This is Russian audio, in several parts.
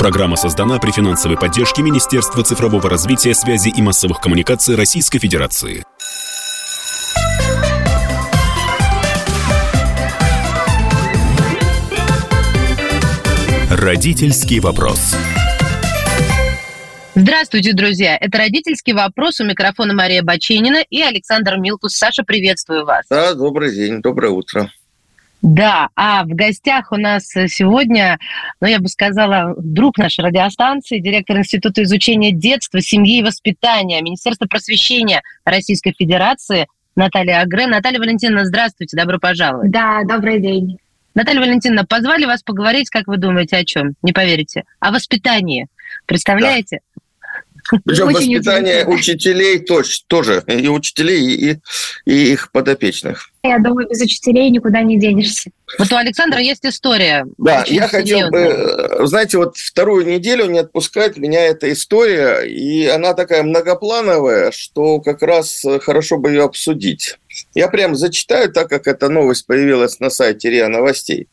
Программа создана при финансовой поддержке Министерства цифрового развития, связи и массовых коммуникаций Российской Федерации. Родительский вопрос. Здравствуйте, друзья. Это «Родительский вопрос». У микрофона Мария Баченина и Александр Милкус. Саша, приветствую вас. Да, добрый день, доброе утро. Да, а в гостях у нас сегодня, ну, я бы сказала, друг нашей радиостанции, директор Института изучения детства, семьи и воспитания Министерства просвещения Российской Федерации Наталья Агре. Наталья Валентиновна, здравствуйте, добро пожаловать. Да, добрый день. Наталья Валентиновна, позвали вас поговорить, как вы думаете, о чем? Не поверите. О воспитании. Представляете? Да. Причем Очень воспитание учителей тоже, тоже, и учителей, и, и их подопечных. Я думаю, без учителей никуда не денешься. Вот у Александра есть история. Да, я хотел бы, знаете, вот вторую неделю не отпускает меня эта история, и она такая многоплановая, что как раз хорошо бы ее обсудить. Я прям зачитаю, так как эта новость появилась на сайте РИА Новостей.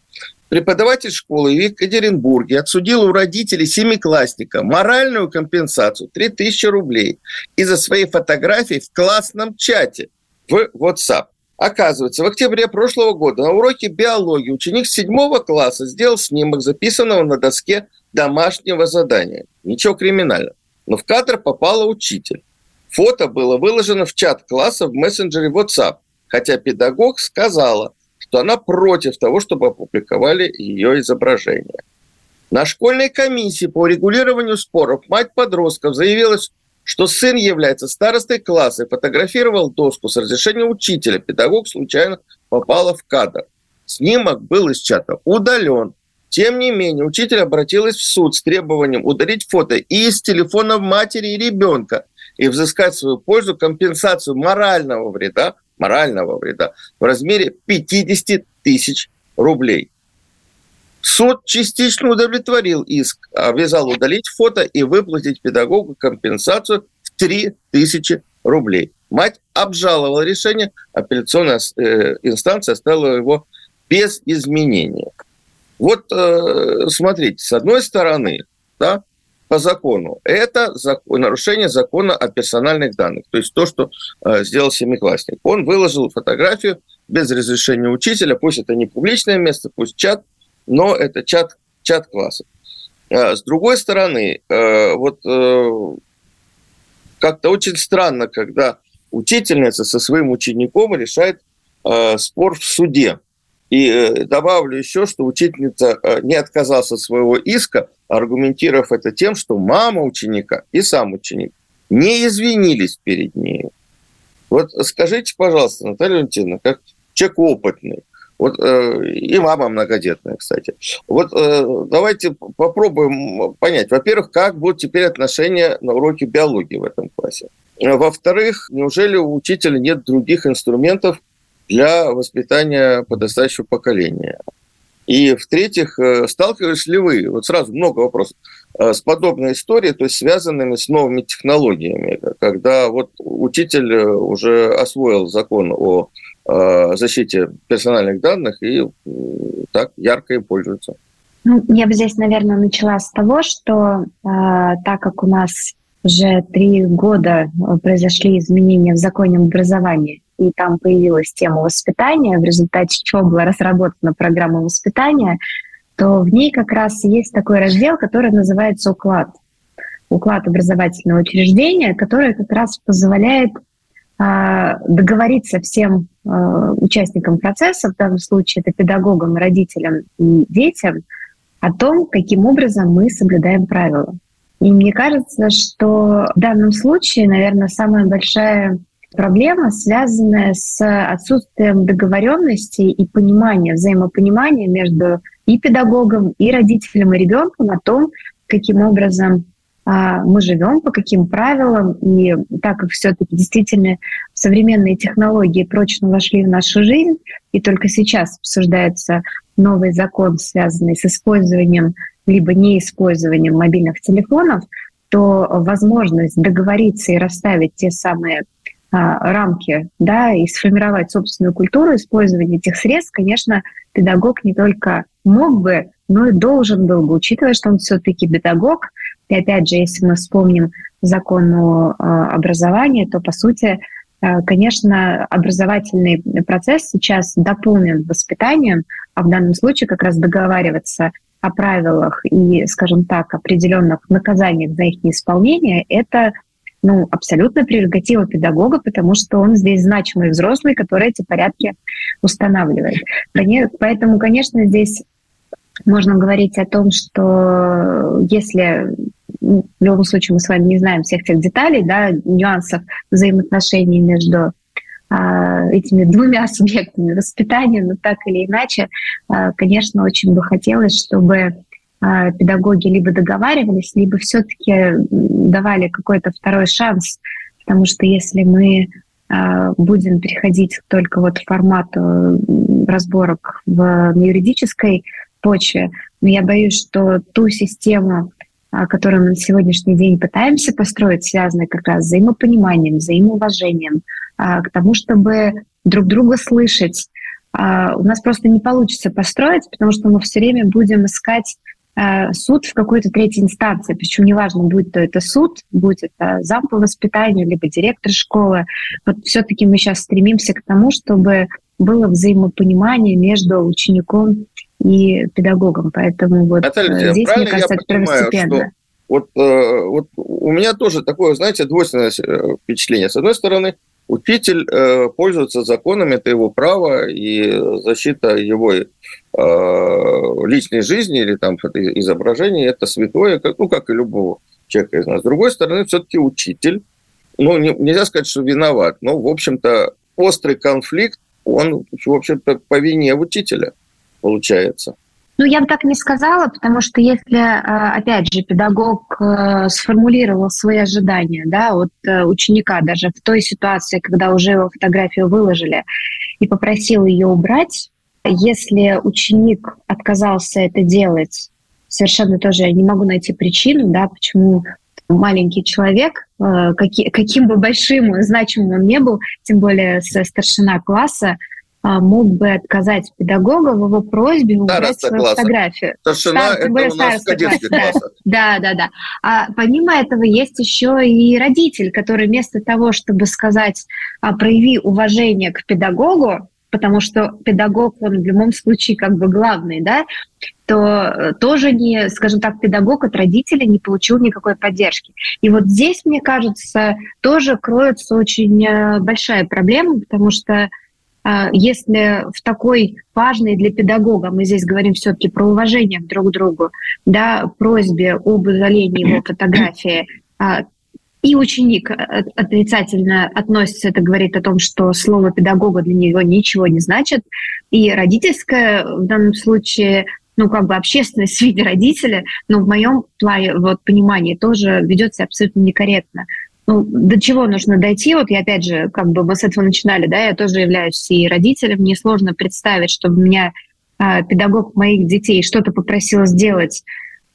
Преподаватель школы в Екатеринбурге отсудил у родителей семиклассника моральную компенсацию 3000 рублей из-за своей фотографии в классном чате в WhatsApp. Оказывается, в октябре прошлого года на уроке биологии ученик седьмого класса сделал снимок, записанного на доске домашнего задания. Ничего криминального. Но в кадр попала учитель. Фото было выложено в чат класса в мессенджере WhatsApp, хотя педагог сказала, что она против того, чтобы опубликовали ее изображение. На школьной комиссии по регулированию споров мать подростков заявила, что сын является старостой класса и фотографировал доску с разрешения учителя. Педагог случайно попала в кадр. Снимок был из чата удален. Тем не менее, учитель обратилась в суд с требованием удалить фото и из телефона матери и ребенка и взыскать в свою пользу компенсацию морального вреда морального вреда в размере 50 тысяч рублей. Суд частично удовлетворил иск, обязал удалить фото и выплатить педагогу компенсацию в 3 тысячи рублей. Мать обжаловала решение, апелляционная э, инстанция оставила его без изменения. Вот э, смотрите, с одной стороны, да, по закону. Это закон, нарушение закона о персональных данных. То есть то, что э, сделал семиклассник. Он выложил фотографию без разрешения учителя, пусть это не публичное место, пусть чат, но это чат, чат класса. Э, с другой стороны, э, вот э, как-то очень странно, когда учительница со своим учеником решает э, спор в суде. И э, добавлю еще, что учительница э, не отказалась от своего иска, аргументировав это тем, что мама ученика и сам ученик не извинились перед ней. Вот скажите, пожалуйста, Наталья Валентиновна, как человек опытный, вот, э, и мама многодетная, кстати. Вот э, давайте попробуем понять, во-первых, как будут теперь отношения на уроке биологии в этом классе. Во-вторых, неужели у учителя нет других инструментов для воспитания подрастающего поколения. И в-третьих, э, сталкивались ли вы, вот сразу много вопросов, э, с подобной историей, то есть связанными с новыми технологиями, когда вот учитель э, уже освоил закон о защите персональных данных и так ярко им пользуется. Ну, я бы здесь, наверное, начала с того, что э, так как у нас уже три года произошли изменения в законе об образовании, и там появилась тема воспитания, в результате чего была разработана программа воспитания, то в ней как раз есть такой раздел, который называется «Уклад». Уклад образовательного учреждения, который как раз позволяет а, договориться всем а, участникам процесса, в данном случае это педагогам, родителям и детям, о том, каким образом мы соблюдаем правила. И мне кажется, что в данном случае, наверное, самая большая проблема, связанная с отсутствием договоренности и понимания, взаимопонимания между и педагогом, и родителем, и ребенком о том, каким образом а, мы живем, по каким правилам, и так как все-таки действительно современные технологии прочно вошли в нашу жизнь, и только сейчас обсуждается новый закон, связанный с использованием либо неиспользованием мобильных телефонов, то возможность договориться и расставить те самые рамки, да, и сформировать собственную культуру использования этих средств, конечно, педагог не только мог бы ну и должен был бы, учитывая, что он все-таки педагог. И опять же, если мы вспомним закон о образовании, то, по сути, конечно, образовательный процесс сейчас дополнен воспитанием, а в данном случае как раз договариваться о правилах и, скажем так, определенных наказаниях за их неисполнение, это ну, абсолютно прерогатива педагога, потому что он здесь значимый взрослый, который эти порядки устанавливает. Поэтому, конечно, здесь можно говорить о том, что если в любом случае мы с вами не знаем всех тех деталей, да, нюансов взаимоотношений между а, этими двумя субъектами воспитания, но так или иначе, а, конечно, очень бы хотелось, чтобы педагоги либо договаривались, либо все-таки давали какой-то второй шанс, потому что если мы будем переходить только вот к формату разборок в, юридической почве, но я боюсь, что ту систему, которую мы на сегодняшний день пытаемся построить, связанную как раз с взаимопониманием, взаимоуважением, к тому, чтобы друг друга слышать, у нас просто не получится построить, потому что мы все время будем искать суд в какой-то третьей инстанции, причем неважно, будет то это суд, будет это зам по воспитанию, либо директор школы. Вот все-таки мы сейчас стремимся к тому, чтобы было взаимопонимание между учеником и педагогом. Поэтому вот Наталья, здесь, мне кажется, это первостепенно. Что вот, э, вот у меня тоже такое, знаете, двойственное э, впечатление. С одной стороны, Учитель э, пользуется законами, это его право, и защита его э, личной жизни или там изображения – это святое, как, ну, как и любого человека из нас. С другой стороны, все-таки учитель, ну, не, нельзя сказать, что виноват, но, в общем-то, острый конфликт, он, в общем-то, по вине учителя получается. Ну, я бы так не сказала, потому что если, а, опять же, педагог э, сформулировал свои ожидания да, от э, ученика, даже в той ситуации, когда уже его фотографию выложили, и попросил ее убрать, если ученик отказался это делать, совершенно тоже я не могу найти причину, да, почему маленький человек, э, каким бы большим, значимым он не был, тем более со старшина класса, мог бы отказать педагога в его просьбе убрать свою класса. фотографию. Старшина Стар, это у нас да. да, да, да. А помимо этого есть еще и родитель, который вместо того, чтобы сказать, а, прояви уважение к педагогу, потому что педагог, он в любом случае как бы главный, да, то э, тоже не, скажем так, педагог от родителя не получил никакой поддержки. И вот здесь, мне кажется, тоже кроется очень э, большая проблема, потому что а, если в такой важной для педагога, мы здесь говорим все-таки про уважение друг к другу, да, просьбе об удалении его фотографии, а, и ученик отрицательно относится, это говорит о том, что слово педагога для него ничего не значит, и родительское в данном случае ну, как бы общественность в виде родителя, но в моем плане, вот, понимании тоже ведет себя абсолютно некорректно ну, до чего нужно дойти? Вот я опять же, как бы мы с этого начинали, да, я тоже являюсь и родителем, мне сложно представить, чтобы меня э, педагог моих детей что-то попросил сделать,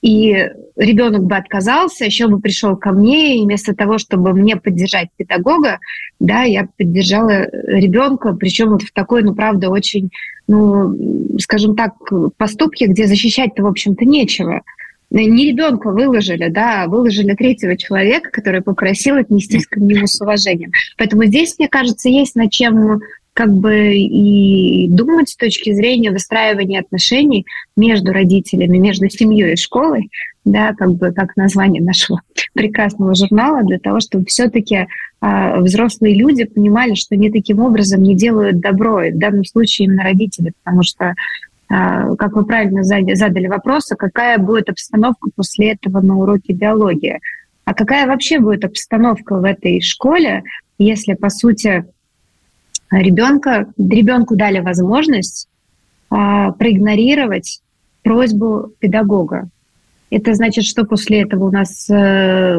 и ребенок бы отказался, еще бы пришел ко мне, и вместо того, чтобы мне поддержать педагога, да, я поддержала ребенка, причем вот в такой, ну, правда, очень, ну, скажем так, поступке, где защищать-то, в общем-то, нечего не ребенка выложили, да, а выложили третьего человека, который попросил отнестись к нему с уважением. Поэтому здесь, мне кажется, есть над чем как бы и думать с точки зрения выстраивания отношений между родителями, между семьей и школой, да, как бы как название нашего прекрасного журнала, для того, чтобы все-таки а, взрослые люди понимали, что они таким образом не делают добро, и в данном случае именно родители, потому что как вы правильно задали вопрос, а какая будет обстановка после этого на уроке биологии? А какая вообще будет обстановка в этой школе, если, по сути, ребенка, ребенку дали возможность а, проигнорировать просьбу педагога? Это значит, что после этого у нас... Э,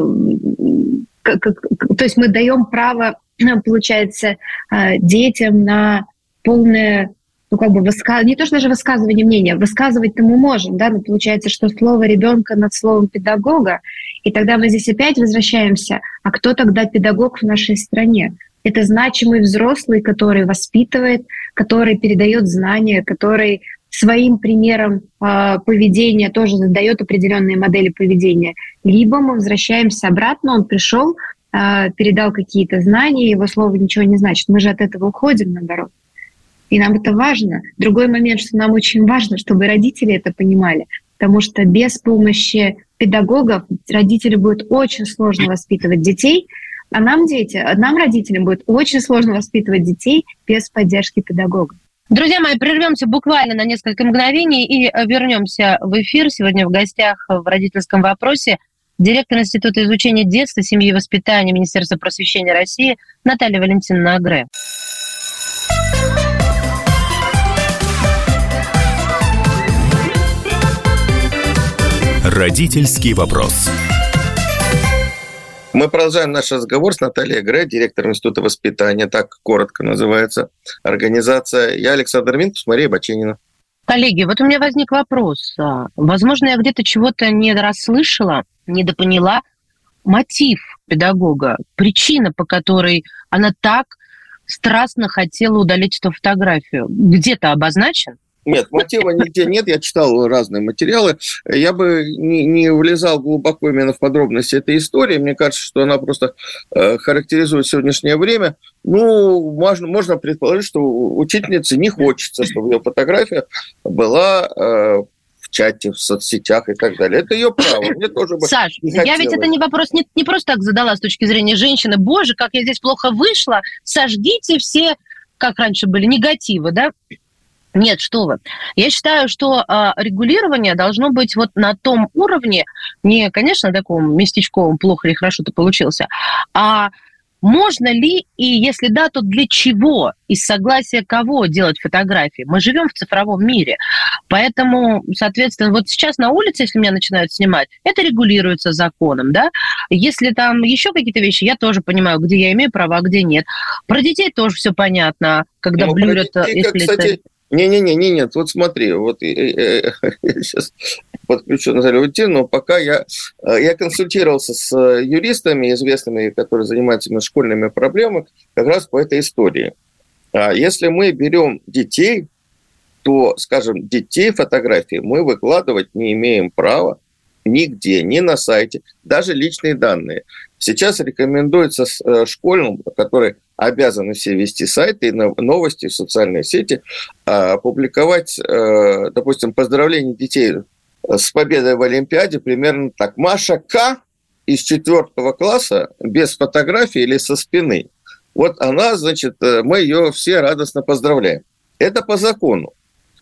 то есть мы даем право, получается, э, детям на полное ну, как бы высказ... не то, что даже высказывание мнения, высказывать-то мы можем, да, но получается, что слово ребенка над словом педагога, и тогда мы здесь опять возвращаемся, а кто тогда педагог в нашей стране? Это значимый взрослый, который воспитывает, который передает знания, который своим примером э, поведения тоже задает определенные модели поведения. Либо мы возвращаемся обратно, он пришел, э, передал какие-то знания, его слово ничего не значит. Мы же от этого уходим, наоборот. И нам это важно. Другой момент, что нам очень важно, чтобы родители это понимали, потому что без помощи педагогов родителям будет очень сложно воспитывать детей, а нам, дети, нам, родителям, будет очень сложно воспитывать детей без поддержки педагогов. Друзья мои, прервемся буквально на несколько мгновений и вернемся в эфир. Сегодня в гостях в родительском вопросе директор Института изучения детства, семьи и воспитания Министерства просвещения России Наталья Валентиновна Агре. Родительский вопрос. Мы продолжаем наш разговор с Натальей Гре, директором Института воспитания, так коротко называется организация. Я Александр Минкус, Мария Баченина. Коллеги, вот у меня возник вопрос. А, возможно, я где-то чего-то не расслышала, недопоняла. Мотив педагога, причина, по которой она так страстно хотела удалить эту фотографию, где-то обозначен? Нет, мотива нигде нет. Я читал разные материалы. Я бы не, не влезал глубоко именно в подробности этой истории. Мне кажется, что она просто э, характеризует сегодняшнее время. Ну, можно, можно предположить, что учительнице не хочется, чтобы ее фотография была э, в чате, в соцсетях и так далее. Это ее право. Мне тоже бы Саш, я ведь это не вопрос не, не просто так задала с точки зрения женщины. Боже, как я здесь плохо вышла. Сожгите все, как раньше были, негативы, да? Нет, что вы. Я считаю, что э, регулирование должно быть вот на том уровне, не, конечно, таком местечковом, плохо или хорошо ты получился, а можно ли, и если да, то для чего, из согласия кого делать фотографии? Мы живем в цифровом мире, поэтому, соответственно, вот сейчас на улице, если меня начинают снимать, это регулируется законом, да? Если там еще какие-то вещи, я тоже понимаю, где я имею права, а где нет. Про детей тоже все понятно, когда ну, блюрят... Детей, если кстати, не-не-не, не, нет, вот смотри, вот я, я, я сейчас подключу Наталью Валентину, но пока я, я консультировался с юристами известными, которые занимаются именно школьными проблемами, как раз по этой истории. А если мы берем детей, то, скажем, детей фотографии мы выкладывать не имеем права нигде, ни на сайте, даже личные данные. Сейчас рекомендуется э, школьным, которые обязаны все вести сайты, новости, социальные сети, а, публиковать, э, допустим, поздравления детей с победой в Олимпиаде примерно так. Маша К. из четвертого класса без фотографии или со спины. Вот она, значит, э, мы ее все радостно поздравляем. Это по закону.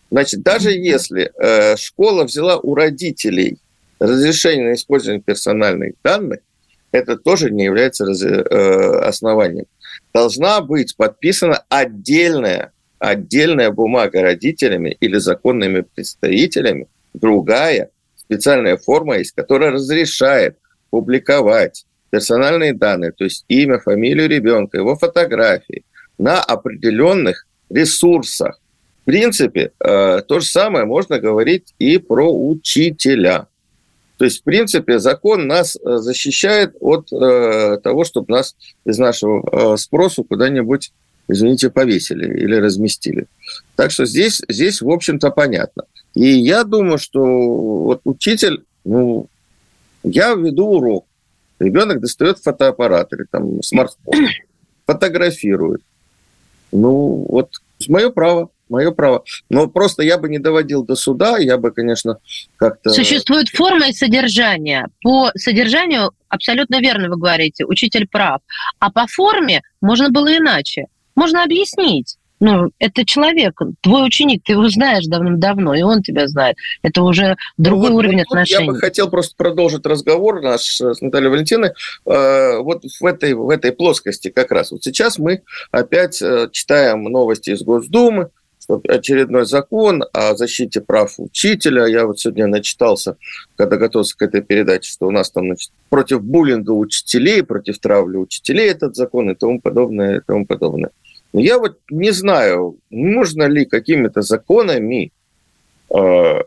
Значит, даже если э, школа взяла у родителей разрешение на использование персональных данных, это тоже не является основанием должна быть подписана отдельная, отдельная бумага родителями или законными представителями, другая специальная форма есть, которая разрешает публиковать персональные данные, то есть имя, фамилию ребенка, его фотографии на определенных ресурсах. В принципе, э, то же самое можно говорить и про учителя. То есть, в принципе, закон нас э, защищает от э, того, чтобы нас из нашего э, спросу куда-нибудь, извините, повесили или разместили. Так что здесь, здесь в общем-то, понятно. И я думаю, что вот учитель, ну, я веду урок, ребенок достает фотоаппарат или там смартфон, фотографирует. Ну, вот мое право мое право. Но просто я бы не доводил до суда, я бы, конечно, как-то... Существует форма и содержание. По содержанию абсолютно верно вы говорите, учитель прав. А по форме можно было иначе. Можно объяснить. Ну, это человек, твой ученик, ты его знаешь давным-давно, и он тебя знает. Это уже другой ну, вот, уровень вот, отношений. Я бы хотел просто продолжить разговор наш с Натальей Валентиной э, вот в этой, в этой плоскости как раз. Вот сейчас мы опять э, читаем новости из Госдумы, очередной закон о защите прав учителя. Я вот сегодня начитался, когда готовился к этой передаче, что у нас там значит, против буллинга учителей, против травли учителей этот закон и тому подобное, и тому подобное. Но я вот не знаю, нужно ли какими-то законами э,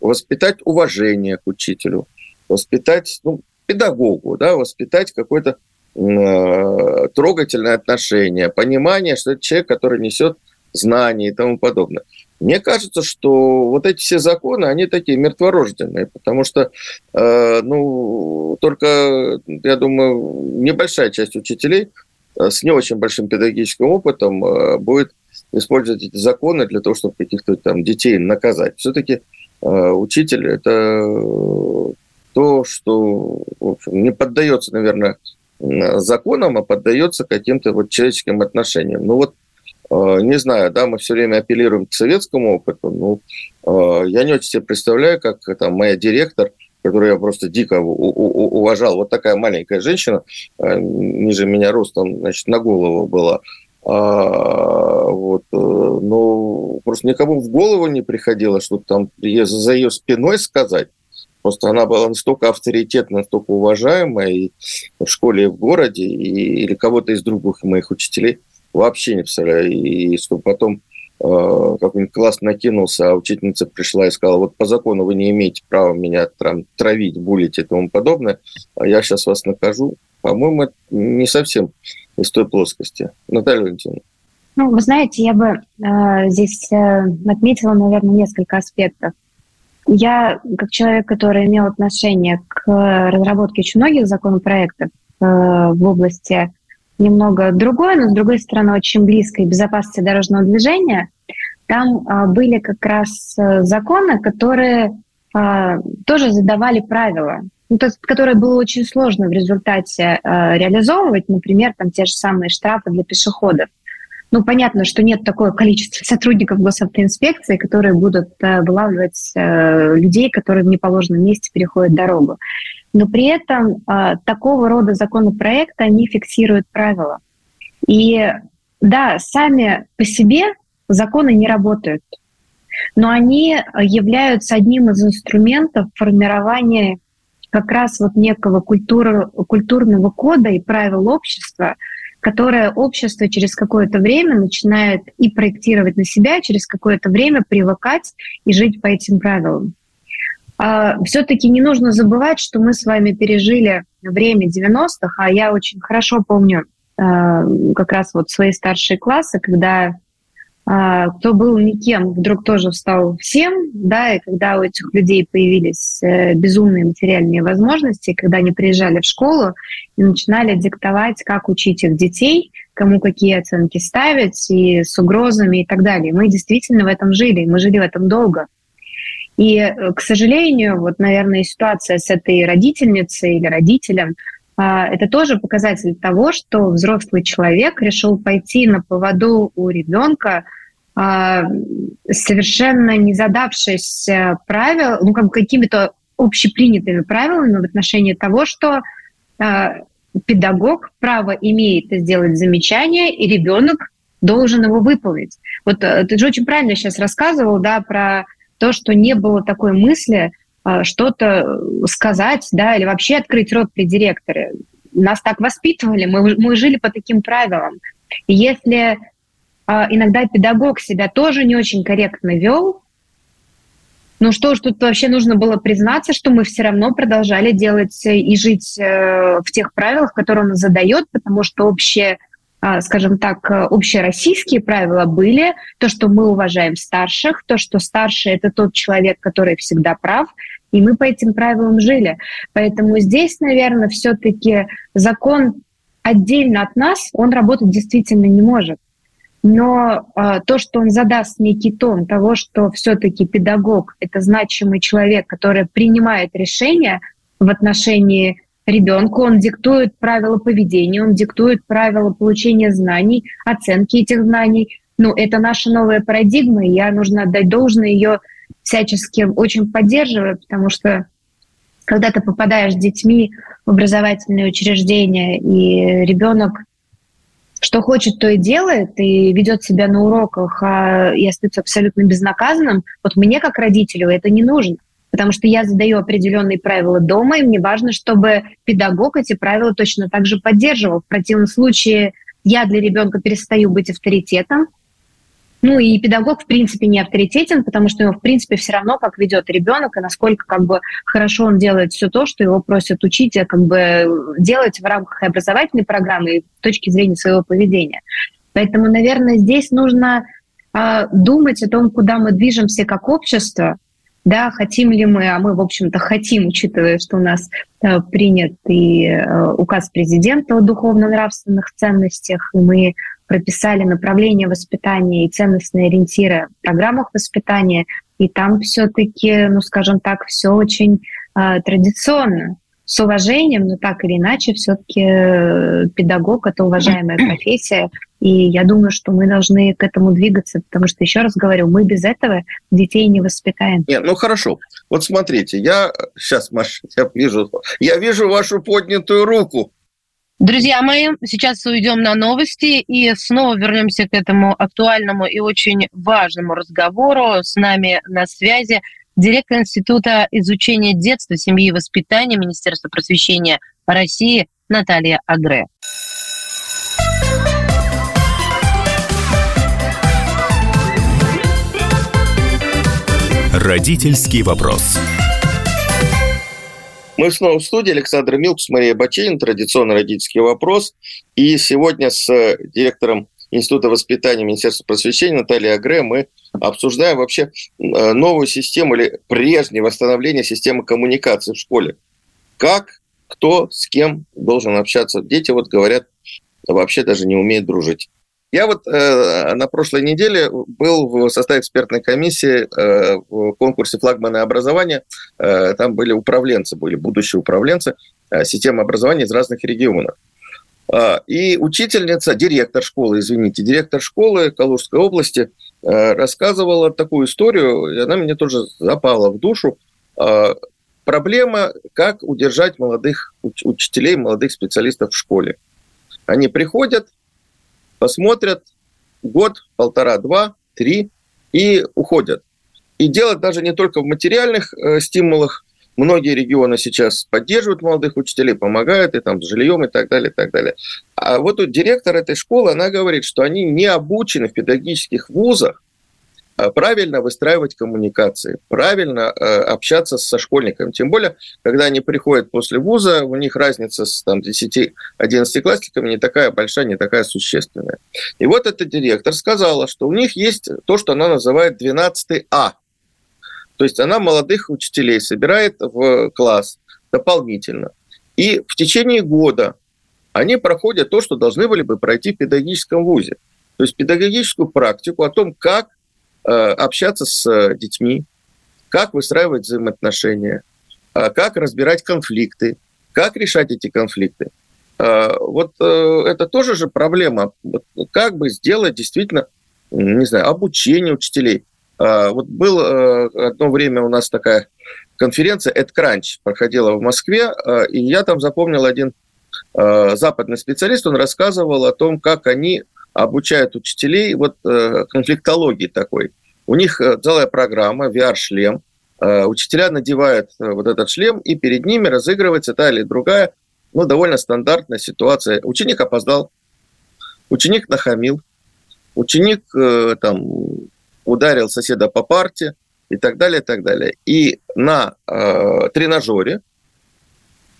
воспитать уважение к учителю, воспитать ну, педагогу, да, воспитать какое-то э, трогательное отношение, понимание, что это человек, который несет знаний и тому подобное. Мне кажется, что вот эти все законы, они такие мертворожденные, потому что, э, ну, только, я думаю, небольшая часть учителей э, с не очень большим педагогическим опытом э, будет использовать эти законы для того, чтобы каких-то там детей наказать. Все-таки э, учитель – это то, что в общем, не поддается, наверное, законам, а поддается каким-то вот человеческим отношениям. Ну вот не знаю, да, мы все время апеллируем к советскому опыту, ну, э, я не очень себе представляю, как там моя директор, которую я просто дико уважал, вот такая маленькая женщина, э, ниже меня ростом, значит, на голову была, а, вот, ну, просто никому в голову не приходило, что там за ее спиной сказать. Просто она была настолько авторитетна, настолько уважаемая и в школе, и в городе, и, или кого-то из других моих учителей – вообще не представляю. И что потом э, какой-нибудь класс накинулся, а учительница пришла и сказала, вот по закону вы не имеете права меня там, травить, булить и тому подобное, а я сейчас вас накажу. По-моему, не совсем из той плоскости. Наталья Валентиновна. Ну, вы знаете, я бы э, здесь э, отметила, наверное, несколько аспектов. Я, как человек, который имел отношение к разработке очень многих законопроектов э, в области немного другое, но с другой стороны очень близко и безопасности дорожного движения. Там а, были как раз а, законы, которые а, тоже задавали правила, ну, то есть, которые было очень сложно в результате а, реализовывать, например, там те же самые штрафы для пешеходов. Ну, понятно, что нет такого количества сотрудников госавтоинспекции, которые будут э, вылавливать э, людей, которые в неположенном месте переходят дорогу но при этом а, такого рода законопроекты, они фиксируют правила. И да, сами по себе законы не работают, но они являются одним из инструментов формирования как раз вот некого культура, культурного кода и правил общества, которое общество через какое-то время начинает и проектировать на себя, через какое-то время привыкать и жить по этим правилам. А, все-таки не нужно забывать, что мы с вами пережили время 90-х, а я очень хорошо помню а, как раз вот свои старшие классы, когда а, кто был никем, вдруг тоже стал всем, да, и когда у этих людей появились э, безумные материальные возможности, когда они приезжали в школу и начинали диктовать, как учить их детей, кому какие оценки ставить, и с угрозами и так далее. Мы действительно в этом жили, мы жили в этом долго. И, э, к сожалению, вот, наверное, ситуация с этой родительницей или родителем а, это тоже показатель того, что взрослый человек решил пойти на поводу у ребенка, а, совершенно не задавшись правил, ну, как какими-то общепринятыми правилами в отношении того, что а, педагог право имеет сделать замечание, и ребенок должен его выполнить. Вот э, ты же очень правильно сейчас рассказывал, да, про то, что не было такой мысли а, что-то сказать, да, или вообще открыть рот при директоре. Нас так воспитывали, мы, мы жили по таким правилам. Если а, иногда педагог себя тоже не очень корректно вел, ну что ж, тут вообще нужно было признаться, что мы все равно продолжали делать и жить э, в тех правилах, которые он задает, потому что общее скажем так, э, общероссийские правила были то, что мы уважаем старших, то, что старший — это тот человек, который всегда прав, и мы по этим правилам жили. Поэтому здесь, наверное, все-таки закон отдельно от нас, он работать действительно не может. Но а, то, что он задаст некий тон того, что все-таки педагог — это значимый человек, который принимает решения в отношении ребенку, он диктует правила поведения, он диктует правила получения знаний, оценки этих знаний. Ну, это наша новая парадигма, и я нужно отдать должное ее всячески очень поддерживаю, потому что когда ты попадаешь с детьми в образовательные учреждения, и ребенок что хочет, то и делает, и ведет себя на уроках, а, и остается абсолютно безнаказанным, вот мне как родителю это не нужно потому что я задаю определенные правила дома, и мне важно, чтобы педагог эти правила точно так же поддерживал. В противном случае я для ребенка перестаю быть авторитетом, ну и педагог, в принципе, не авторитетен, потому что ему, в принципе, все равно, как ведет ребенок и насколько как бы хорошо он делает все то, что его просят учить, как бы делать в рамках образовательной программы и с точки зрения своего поведения. Поэтому, наверное, здесь нужно э, думать о том, куда мы движемся как общество, да, хотим ли мы, а мы, в общем-то, хотим, учитывая, что у нас э, принят и э, указ президента о духовно-нравственных ценностях, и мы прописали направление воспитания и ценностные ориентиры в программах воспитания, и там все-таки, ну, скажем так, все очень э, традиционно с уважением, но так или иначе, все-таки э, педагог это уважаемая профессия, и я думаю, что мы должны к этому двигаться, потому что, еще раз говорю, мы без этого детей не воспитаем. Нет, ну хорошо. Вот смотрите, я сейчас, Маша, я вижу, я вижу вашу поднятую руку. Друзья мои, сейчас уйдем на новости и снова вернемся к этому актуальному и очень важному разговору. С нами на связи директор Института изучения детства, семьи и воспитания Министерства просвещения России Наталья Агре. Родительский вопрос. Мы снова в студии. Александр Милкс, Мария Баченин. Традиционный родительский вопрос. И сегодня с директором Института воспитания Министерства просвещения Натальей Агре мы обсуждаем вообще э, новую систему или прежнее восстановление системы коммуникации в школе. Как, кто, с кем должен общаться. Дети вот говорят, вообще даже не умеют дружить. Я вот э, на прошлой неделе был в составе экспертной комиссии э, в конкурсе «Флагманы образования». Э, там были управленцы, были будущие управленцы э, системы образования из разных регионов. Э, и учительница, директор школы, извините, директор школы Калужской области э, рассказывала такую историю, и она мне тоже запала в душу. Э, проблема, как удержать молодых учителей, молодых специалистов в школе. Они приходят, посмотрят год, полтора, два, три и уходят. И делать даже не только в материальных э, стимулах. Многие регионы сейчас поддерживают молодых учителей, помогают и там с жильем и так далее, и так далее. А вот тут директор этой школы, она говорит, что они не обучены в педагогических вузах Э, правильно выстраивать коммуникации, правильно э, общаться со школьниками. Тем более, когда они приходят после вуза, у них разница с там, 10-11 классниками не такая большая, не такая существенная. И вот эта директор сказала, что у них есть то, что она называет 12 А. То есть она молодых учителей собирает в класс дополнительно. И в течение года они проходят то, что должны были бы пройти в педагогическом вузе. То есть педагогическую практику о том, как Э, общаться с э, детьми, как выстраивать взаимоотношения, э, как разбирать конфликты, как решать эти конфликты. Вот это тоже же проблема. Как бы сделать действительно, не знаю, обучение учителей. Вот был одно время у нас такая конференция EdCrunch проходила в Москве, и я там запомнил один западный специалист, он рассказывал о том, как они обучают учителей вот э, конфликтологии такой. У них э, целая программа, VR-шлем. Э, учителя надевают вот этот шлем, и перед ними разыгрывается та или другая, ну, довольно стандартная ситуация. Ученик опоздал, ученик нахамил, ученик там ударил соседа по парте и так далее, и так далее. И на э, тренажере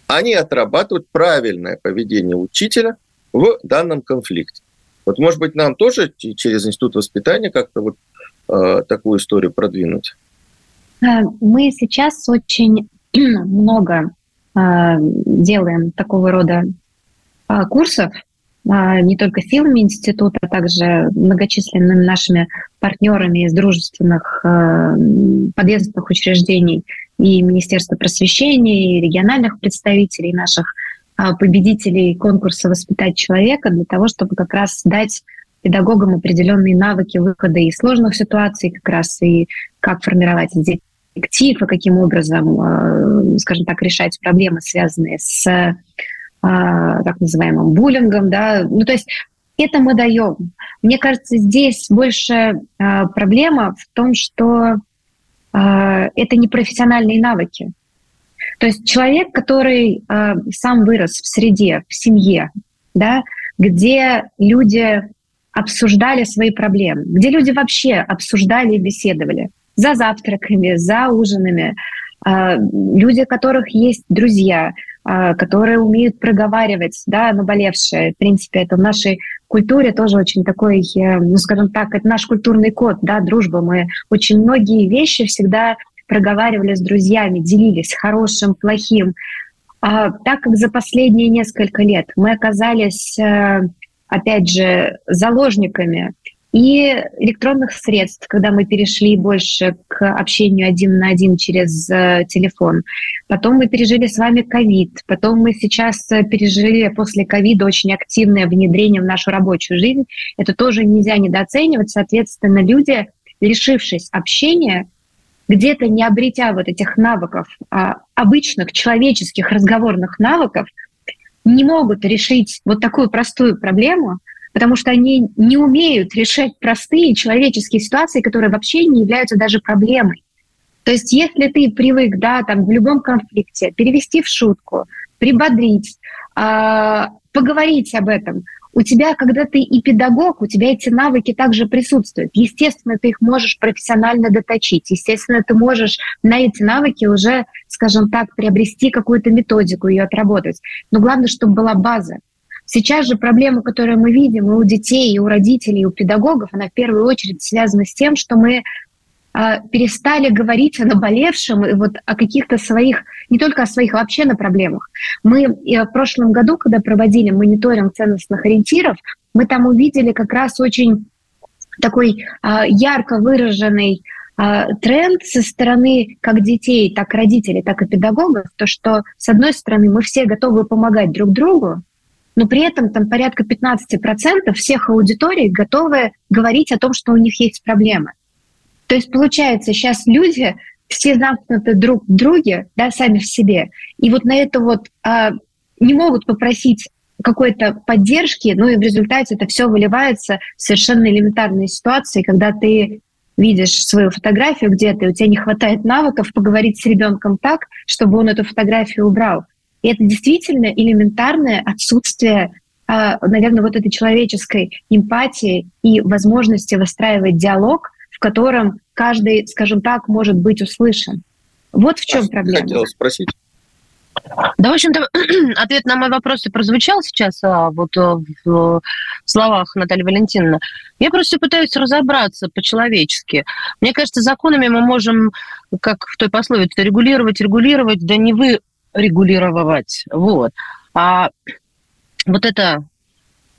они отрабатывают правильное поведение учителя в данном конфликте. Вот, может быть, нам тоже через институт воспитания как-то вот э, такую историю продвинуть? Э, мы сейчас очень много э, делаем такого рода э, курсов, не только силами института, а также многочисленными нашими партнерами из дружественных э, подъездных учреждений и Министерства просвещения, и региональных представителей наших а, победителей конкурса «Воспитать человека» для того, чтобы как раз дать педагогам определенные навыки выхода из сложных ситуаций, как раз и как формировать детектив, и каким образом, а, скажем так, решать проблемы, связанные с а, так называемым буллингом. Да? Ну, то есть это мы даем. Мне кажется, здесь больше проблема в том, что это не профессиональные навыки. То есть человек, который сам вырос в среде, в семье, да, где люди обсуждали свои проблемы, где люди вообще обсуждали и беседовали за завтраками, за ужинами, люди, у которых есть друзья, а, которые умеют проговаривать, да, наболевшее. В принципе, это в нашей культуре тоже очень такой, э, ну, скажем так, это наш культурный код, да, дружба. Мы очень многие вещи всегда проговаривали с друзьями, делились хорошим, плохим. А, так как за последние несколько лет мы оказались, э, опять же, заложниками и электронных средств, когда мы перешли больше к общению один на один через э, телефон. Потом мы пережили с вами ковид, потом мы сейчас э, пережили после ковида очень активное внедрение в нашу рабочую жизнь. Это тоже нельзя недооценивать. Соответственно, люди, лишившись общения, где-то не обретя вот этих навыков, а, обычных человеческих разговорных навыков, не могут решить вот такую простую проблему, потому что они не умеют решать простые человеческие ситуации, которые вообще не являются даже проблемой. То есть если ты привык, да, там в любом конфликте перевести в шутку, прибодрить, э, поговорить об этом, у тебя, когда ты и педагог, у тебя эти навыки также присутствуют. Естественно, ты их можешь профессионально доточить. Естественно, ты можешь на эти навыки уже, скажем так, приобрести какую-то методику, ее отработать. Но главное, чтобы была база. Сейчас же проблема, которую мы видим и у детей, и у родителей, и у педагогов, она в первую очередь связана с тем, что мы а, перестали говорить о наболевшем и вот о каких-то своих, не только о своих, а вообще на проблемах. Мы в прошлом году, когда проводили мониторинг ценностных ориентиров, мы там увидели как раз очень такой а, ярко выраженный а, тренд со стороны как детей, так родителей, так и педагогов, то что, с одной стороны, мы все готовы помогать друг другу, но при этом там порядка 15% всех аудиторий готовы говорить о том, что у них есть проблемы. То есть получается, сейчас люди все замкнуты друг в друге, да, сами в себе, и вот на это вот а, не могут попросить какой-то поддержки, ну и в результате это все выливается в совершенно элементарные ситуации, когда ты видишь свою фотографию где-то, и у тебя не хватает навыков поговорить с ребенком так, чтобы он эту фотографию убрал. И это действительно элементарное отсутствие, а, наверное, вот этой человеческой эмпатии и возможности выстраивать диалог, в котором каждый, скажем так, может быть услышан. Вот в чем а проблема. Хотела спросить. Да, в общем-то, ответ на мой вопрос и прозвучал сейчас а, вот э, в словах Натальи Валентиновны. Я просто пытаюсь разобраться по-человечески. Мне кажется, законами мы можем, как в той пословице, регулировать, регулировать, да не вы регулировать. Вот. А вот это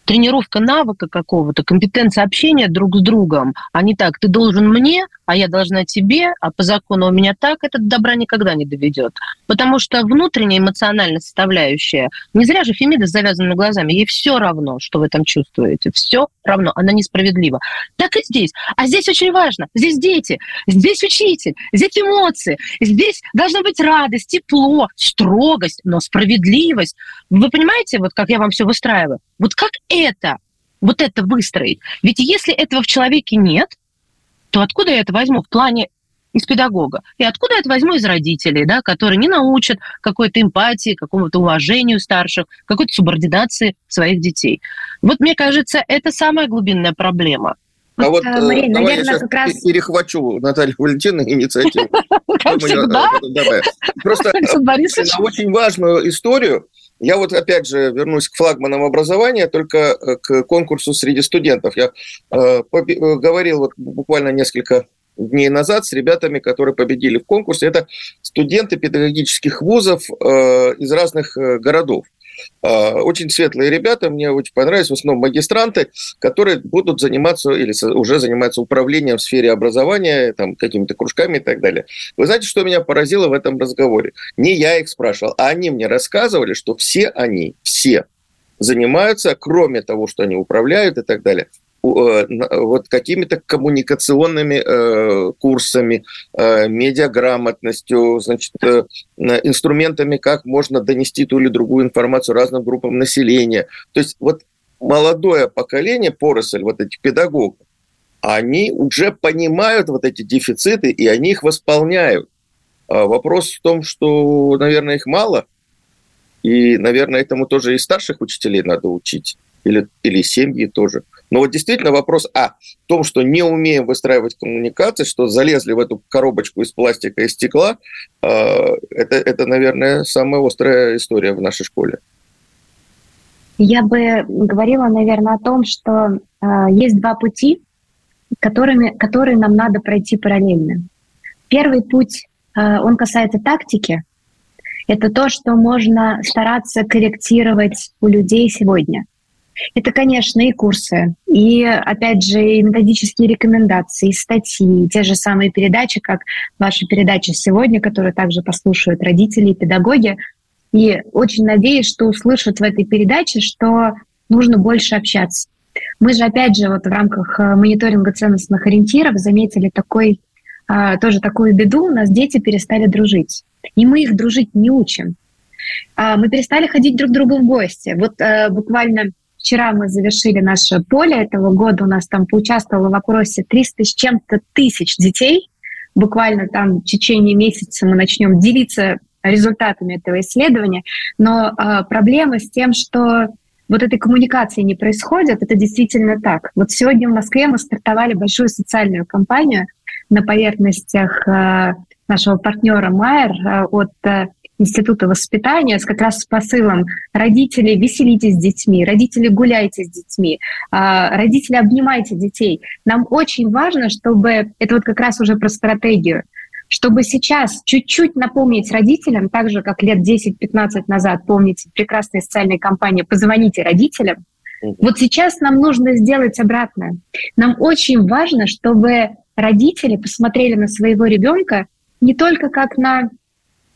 тренировка навыка какого-то, компетенция общения друг с другом, а не так, ты должен мне, а я должна тебе, а по закону у меня так, это добра никогда не доведет. Потому что внутренняя эмоциональная составляющая, не зря же Фемида с завязанными глазами, ей все равно, что вы там чувствуете, все равно, она несправедлива. Так и здесь. А здесь очень важно, здесь дети, здесь учитель, здесь эмоции, здесь должна быть радость, тепло, строгость, но справедливость. Вы понимаете, вот как я вам все выстраиваю? Вот как это, вот это выстроить? Ведь если этого в человеке нет, то откуда я это возьму в плане из педагога. И откуда я это возьму из родителей, да, которые не научат какой-то эмпатии, какому-то уважению старших, какой-то субординации своих детей. Вот мне кажется, это самая глубинная проблема. А вот, э, Мария, давай наверное, я как раз... перехвачу Наталью Валентину инициативу. Просто на очень важную историю я вот опять же вернусь к флагманам образования, только э, к конкурсу среди студентов. Я э, э, говорил вот буквально несколько дней назад с ребятами, которые победили в конкурсе. Это студенты педагогических вузов э, из разных э, городов. А, очень светлые ребята, мне очень понравились, в основном магистранты, которые будут заниматься или уже занимаются управлением в сфере образования, там, какими-то кружками и так далее. Вы знаете, что меня поразило в этом разговоре? Не я их спрашивал, а они мне рассказывали, что все они, все занимаются, кроме того, что они управляют и так далее, вот какими-то коммуникационными э, курсами, э, медиаграмотностью, значит, э, инструментами, как можно донести ту или другую информацию разным группам населения. То есть вот молодое поколение, поросль вот этих педагогов, они уже понимают вот эти дефициты, и они их восполняют. А вопрос в том, что, наверное, их мало, и, наверное, этому тоже и старших учителей надо учить. Или, или семьи тоже. Но вот действительно вопрос, а, в том, что не умеем выстраивать коммуникации, что залезли в эту коробочку из пластика и стекла, э, это, это, наверное, самая острая история в нашей школе. Я бы говорила, наверное, о том, что э, есть два пути, которыми, которые нам надо пройти параллельно. Первый путь, э, он касается тактики. Это то, что можно стараться корректировать у людей сегодня – это, конечно, и курсы, и, опять же, и методические рекомендации, и статьи, те же самые передачи, как ваша передача сегодня, которую также послушают родители и педагоги. И очень надеюсь, что услышат в этой передаче, что нужно больше общаться. Мы же, опять же, вот в рамках э, мониторинга ценностных ориентиров заметили такой, а, тоже такую беду. У нас дети перестали дружить. И мы их дружить не учим. А, мы перестали ходить друг к другу в гости. Вот э, буквально Вчера мы завершили наше поле этого года. У нас там поучаствовало в опросе 300 с чем-то тысяч детей. Буквально там в течение месяца мы начнем делиться результатами этого исследования. Но э, проблема с тем, что вот этой коммуникации не происходит, это действительно так. Вот сегодня в Москве мы стартовали большую социальную кампанию на поверхностях э, нашего партнера Майер э, от Института воспитания с как раз с посылом родители веселитесь с детьми, родители гуляйте с детьми, а, родители обнимайте детей. Нам очень важно, чтобы это вот как раз уже про стратегию, чтобы сейчас чуть-чуть напомнить родителям, так же, как лет 10-15 назад, помните, прекрасные социальные кампании «Позвоните родителям», вот сейчас нам нужно сделать обратное. Нам очень важно, чтобы родители посмотрели на своего ребенка не только как на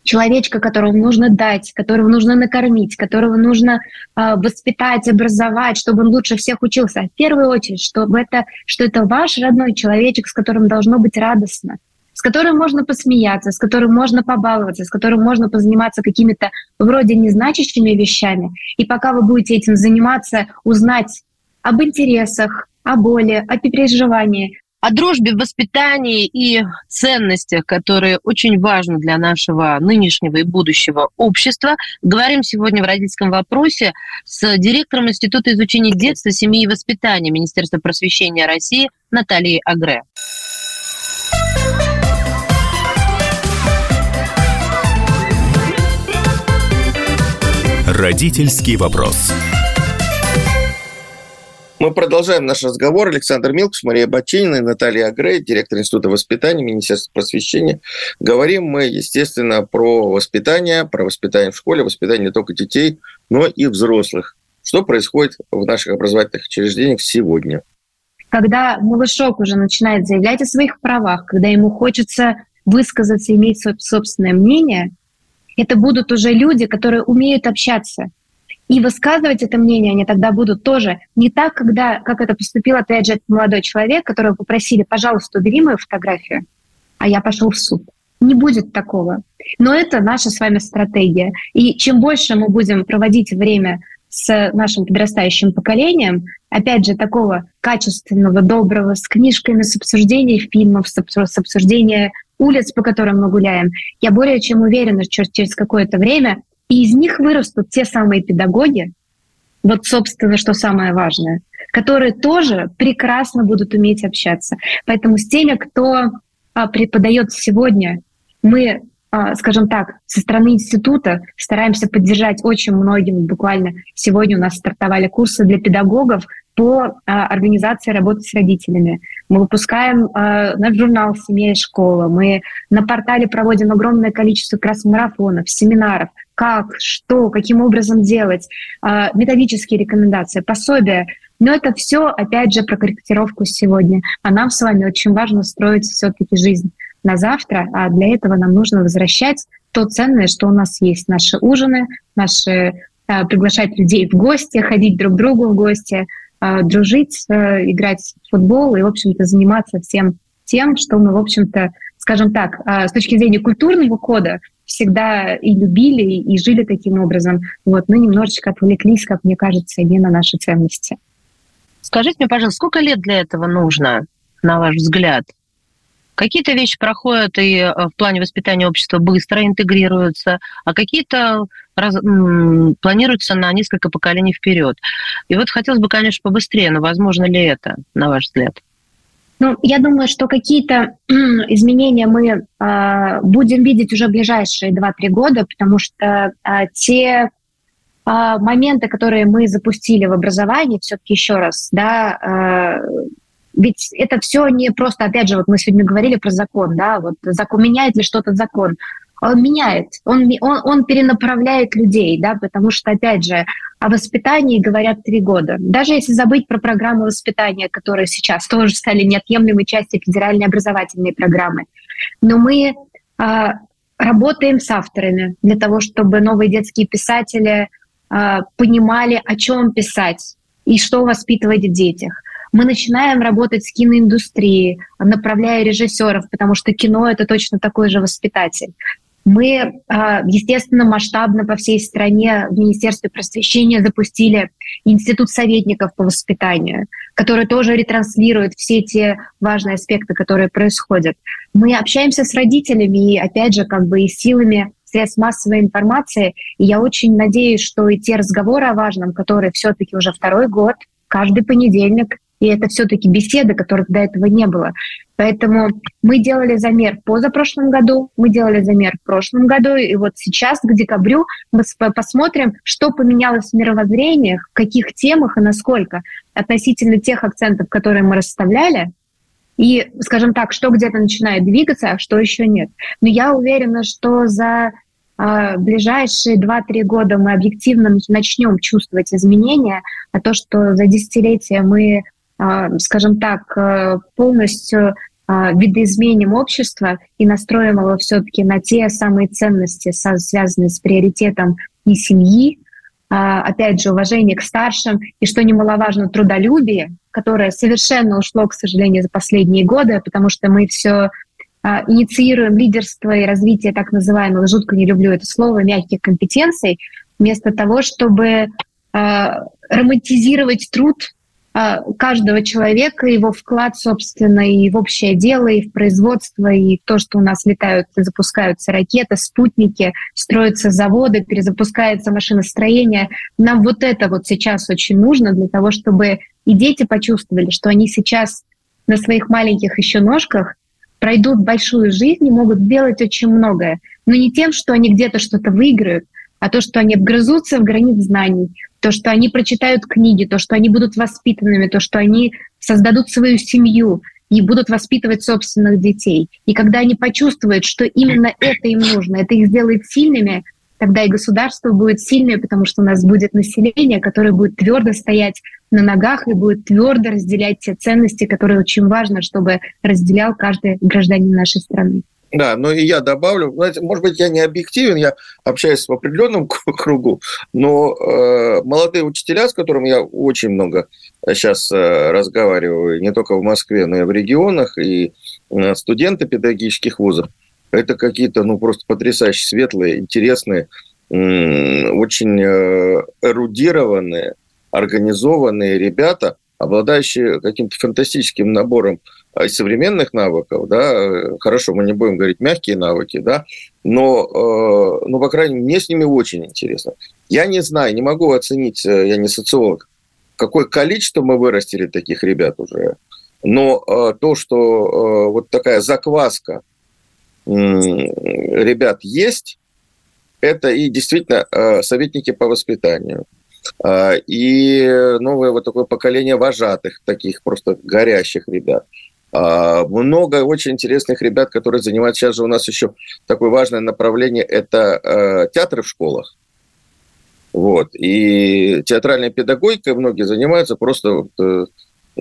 человечка, которого нужно дать, которого нужно накормить, которого нужно э, воспитать, образовать, чтобы он лучше всех учился. В первую очередь, чтобы это, что это ваш родной человечек, с которым должно быть радостно, с которым можно посмеяться, с которым можно побаловаться, с которым можно позаниматься какими-то вроде незначащими вещами. И пока вы будете этим заниматься, узнать об интересах, о боли, о переживании, о дружбе воспитании и ценностях, которые очень важны для нашего нынешнего и будущего общества. Говорим сегодня в родительском вопросе с директором Института изучения детства, семьи и воспитания Министерства просвещения России Натальей Агре. Родительский вопрос. Мы продолжаем наш разговор. Александр Милкус, Мария Бачинина и Наталья Агрей, директор Института воспитания Министерства просвещения. Говорим мы, естественно, про воспитание, про воспитание в школе, воспитание не только детей, но и взрослых. Что происходит в наших образовательных учреждениях сегодня? Когда малышок уже начинает заявлять о своих правах, когда ему хочется высказаться, иметь собственное мнение, это будут уже люди, которые умеют общаться – и высказывать это мнение они тогда будут тоже не так, когда, как это поступил, опять же, молодой человек, которого попросили, пожалуйста, убери мою фотографию, а я пошел в суд. Не будет такого. Но это наша с вами стратегия. И чем больше мы будем проводить время с нашим подрастающим поколением, опять же, такого качественного, доброго, с книжками, с обсуждением фильмов, с обсуждением улиц, по которым мы гуляем, я более чем уверена, что через какое-то время и из них вырастут те самые педагоги, вот, собственно, что самое важное, которые тоже прекрасно будут уметь общаться. Поэтому с теми, кто а, преподает сегодня, мы, скажем так, со стороны института стараемся поддержать очень многим. Буквально сегодня у нас стартовали курсы для педагогов по а, организации работы с родителями. Мы выпускаем а, наш журнал «Семья и школа». Мы на портале проводим огромное количество как раз семинаров – как, что, каким образом делать, а, методические рекомендации, пособия. Но это все, опять же, про корректировку сегодня. А нам с вами очень важно строить все-таки жизнь на завтра, а для этого нам нужно возвращать то ценное, что у нас есть. Наши ужины, наши а, приглашать людей в гости, ходить друг к другу в гости, а, дружить, играть в футбол и, в общем-то, заниматься всем тем, что мы, в общем-то, скажем так, с точки зрения культурного кода, всегда и любили, и жили таким образом. Вот, мы немножечко отвлеклись, как мне кажется, не на наши ценности. Скажите мне, пожалуйста, сколько лет для этого нужно, на ваш взгляд? Какие-то вещи проходят и э, в плане воспитания общества быстро интегрируются, а какие-то раз, планируются на несколько поколений вперед. И вот хотелось бы, конечно, побыстрее, но возможно ли это, на ваш взгляд? Ну, я думаю, что какие-то изменения мы э, будем видеть уже в ближайшие 2-3 года, потому что э, те э, моменты, которые мы запустили в образовании, все-таки еще раз, да, ведь это все не просто, опять же, вот мы сегодня говорили про закон, да, вот закон, меняет ли что-то закон он меняет, он, он, он перенаправляет людей, да, потому что, опять же, о воспитании говорят три года. Даже если забыть про программу воспитания, которые сейчас тоже стали неотъемлемой частью федеральной образовательной программы. Но мы а, работаем с авторами для того, чтобы новые детские писатели а, понимали, о чем писать и что воспитывать в детях. Мы начинаем работать с киноиндустрией, направляя режиссеров, потому что кино это точно такой же воспитатель. Мы, а, естественно, масштабно по всей стране в Министерстве просвещения запустили Институт советников по воспитанию, который тоже ретранслирует все те важные аспекты, которые происходят. Мы общаемся с родителями и, опять же, как бы и силами средств массовой информации. И я очень надеюсь, что и те разговоры о важном, которые все-таки уже второй год, каждый понедельник и это все-таки беседы, которых до этого не было. Поэтому мы делали замер позапрошлом году, мы делали замер в прошлом году, и вот сейчас, к декабрю, мы посмотрим, что поменялось в мировоззрениях, в каких темах и насколько относительно тех акцентов, которые мы расставляли, и, скажем так, что где-то начинает двигаться, а что еще нет. Но я уверена, что за э, ближайшие 2-3 года мы объективно начнем чувствовать изменения, а то, что за десятилетия мы скажем так, э, полностью а, видоизменим общество и настроим его все-таки на те самые ценности, связанные с приоритетом и семьи, а, опять же, уважение к старшим, и, что немаловажно, трудолюбие, которое совершенно ушло, к сожалению, за последние годы, потому что мы все инициируем лидерство и развитие так называемых, жутко не люблю это слово, мягких компетенций, вместо того, чтобы романтизировать труд а, каждого человека, его вклад, собственно, и в общее дело, и в производство, и то, что у нас летают и запускаются ракеты, спутники, строятся заводы, перезапускается машиностроение. Нам вот это вот сейчас очень нужно для того, чтобы и дети почувствовали, что они сейчас на своих маленьких еще ножках пройдут большую жизнь и могут сделать очень многое. Но не тем, что они где-то что-то выиграют, а то, что они обгрызутся в границ знаний, то, что они прочитают книги, то, что они будут воспитанными, то, что они создадут свою семью и будут воспитывать собственных детей. И когда они почувствуют, что именно это им нужно, это их сделает сильными, тогда и государство будет сильнее, потому что у нас будет население, которое будет твердо стоять на ногах и будет твердо разделять те ценности, которые очень важно, чтобы разделял каждый гражданин нашей страны. Да, но и я добавлю, знаете, может быть, я не объективен, я общаюсь в определенном кругу, но э, молодые учителя, с которыми я очень много сейчас э, разговариваю, не только в Москве, но и в регионах, и э, студенты педагогических вузов, это какие-то, ну, просто потрясающе светлые, интересные, э, очень эрудированные, организованные ребята, обладающие каким-то фантастическим набором современных навыков, да, хорошо, мы не будем говорить мягкие навыки, да, но, э, ну, по крайней мере, мне с ними очень интересно. Я не знаю, не могу оценить, э, я не социолог, какое количество мы вырастили таких ребят уже, но э, то, что вот такая закваска ребят есть, это и действительно советники по воспитанию, и новое вот такое поколение вожатых, таких просто горящих ребят. А, много очень интересных ребят, которые занимаются. Сейчас же у нас еще такое важное направление – это а, театры в школах. Вот. И театральной педагогикой многие занимаются просто э,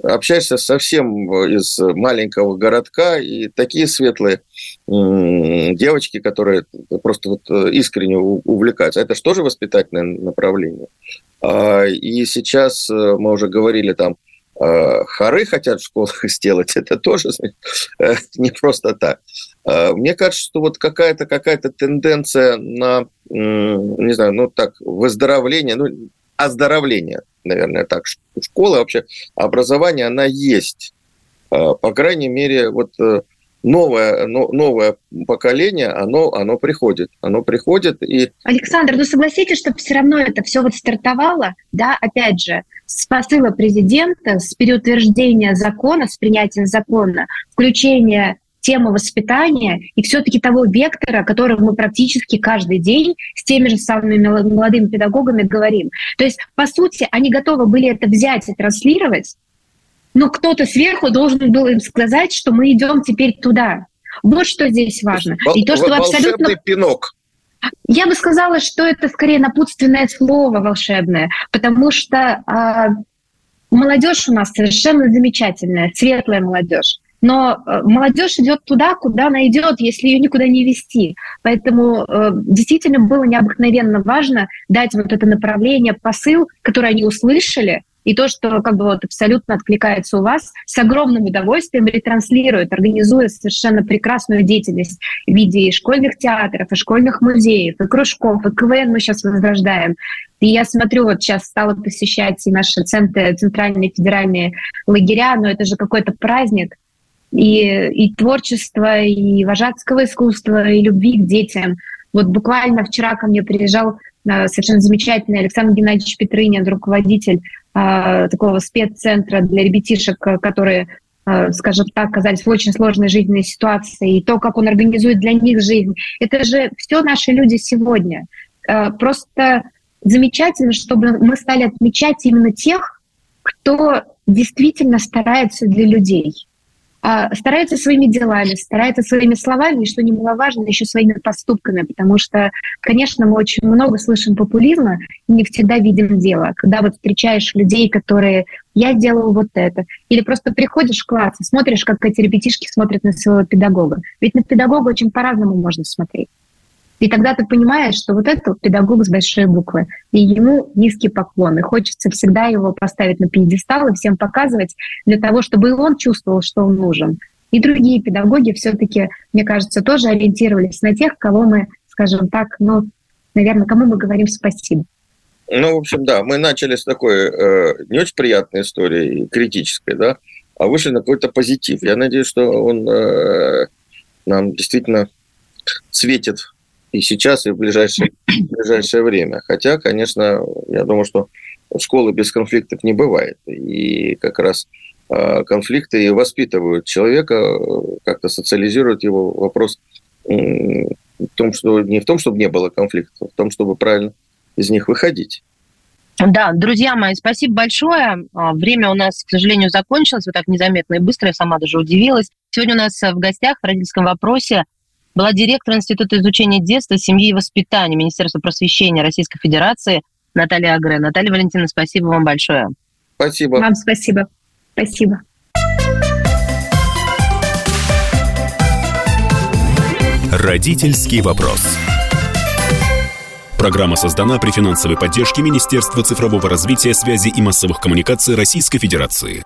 общаешься совсем из маленького городка, и такие светлые девочки, которые просто вот э, искренне увлекаются. Это же тоже воспитательное направление. А, и сейчас э, мы уже говорили там, э, хоры хотят в школах сделать, это тоже не просто так. А, мне кажется, что вот какая-то какая тенденция на, не знаю, ну так, выздоровление, ну, оздоровление, наверное, так. Школа вообще, образование, она есть. По крайней мере, вот новое, новое поколение, оно, оно приходит. Оно приходит и... Александр, ну согласитесь, что все равно это все вот стартовало, да, опять же, с посыла президента, с переутверждения закона, с принятия закона, включения темы воспитания и все-таки того вектора, который мы практически каждый день с теми же самыми молодыми педагогами говорим. То есть, по сути, они готовы были это взять и транслировать, но кто-то сверху должен был им сказать, что мы идем теперь туда. Вот что здесь важно. И то, что абсолютно... пинок. Я бы сказала, что это скорее напутственное слово волшебное, потому что э, молодежь у нас совершенно замечательная, светлая молодежь. Но э, молодежь идет туда, куда она идет, если ее никуда не вести. Поэтому э, действительно было необыкновенно важно дать вот это направление, посыл, который они услышали, и то, что как бы вот абсолютно откликается у вас, с огромным удовольствием ретранслирует, организуя совершенно прекрасную деятельность в виде и школьных театров, и школьных музеев, и кружков, и КВН мы сейчас возрождаем. И я смотрю, вот сейчас стала посещать и наши центры, центральные федеральные лагеря, но это же какой-то праздник, и, и творчества, и вожатского искусства, и любви к детям. Вот буквально вчера ко мне приезжал э, совершенно замечательный Александр Геннадьевич Петрынин, руководитель такого спеццентра для ребятишек, которые, э, скажем так, оказались в очень сложной жизненной ситуации, и то, как он организует для них жизнь. Это же все наши люди сегодня. Э, просто замечательно, чтобы мы стали отмечать именно тех, кто действительно старается для людей – а, старается своими делами, старается своими словами, и, что немаловажно, еще своими поступками, потому что, конечно, мы очень много слышим популизма, и не всегда видим дело. Когда вот встречаешь людей, которые «я сделал вот это», или просто приходишь в класс и смотришь, как эти ребятишки смотрят на своего педагога. Ведь на педагога очень по-разному можно смотреть. И тогда ты понимаешь, что вот это педагог с большой буквы, и ему низкий поклон, и хочется всегда его поставить на пьедестал и всем показывать для того, чтобы и он чувствовал, что он нужен. И другие педагоги все-таки, мне кажется, тоже ориентировались на тех, кого мы, скажем так, ну, наверное, кому мы говорим спасибо. Ну, в общем, да, мы начали с такой э, не очень приятной истории, критической, да, а вышли на какой-то позитив. Я надеюсь, что он э, нам действительно светит и сейчас, и в ближайшее, в ближайшее время. Хотя, конечно, я думаю, что школы без конфликтов не бывает. И как раз а, конфликты воспитывают человека, как-то социализируют его. Вопрос в том, что не в том, чтобы не было конфликтов, а в том, чтобы правильно из них выходить. Да, друзья мои, спасибо большое. А, время у нас, к сожалению, закончилось вот так незаметно и быстро. Я сама даже удивилась. Сегодня у нас в гостях в родительском вопросе была директор Института изучения детства, семьи и воспитания Министерства просвещения Российской Федерации Наталья Агре. Наталья Валентиновна, спасибо вам большое. Спасибо. Вам спасибо. Спасибо. Родительский вопрос. Программа создана при финансовой поддержке Министерства цифрового развития, связи и массовых коммуникаций Российской Федерации.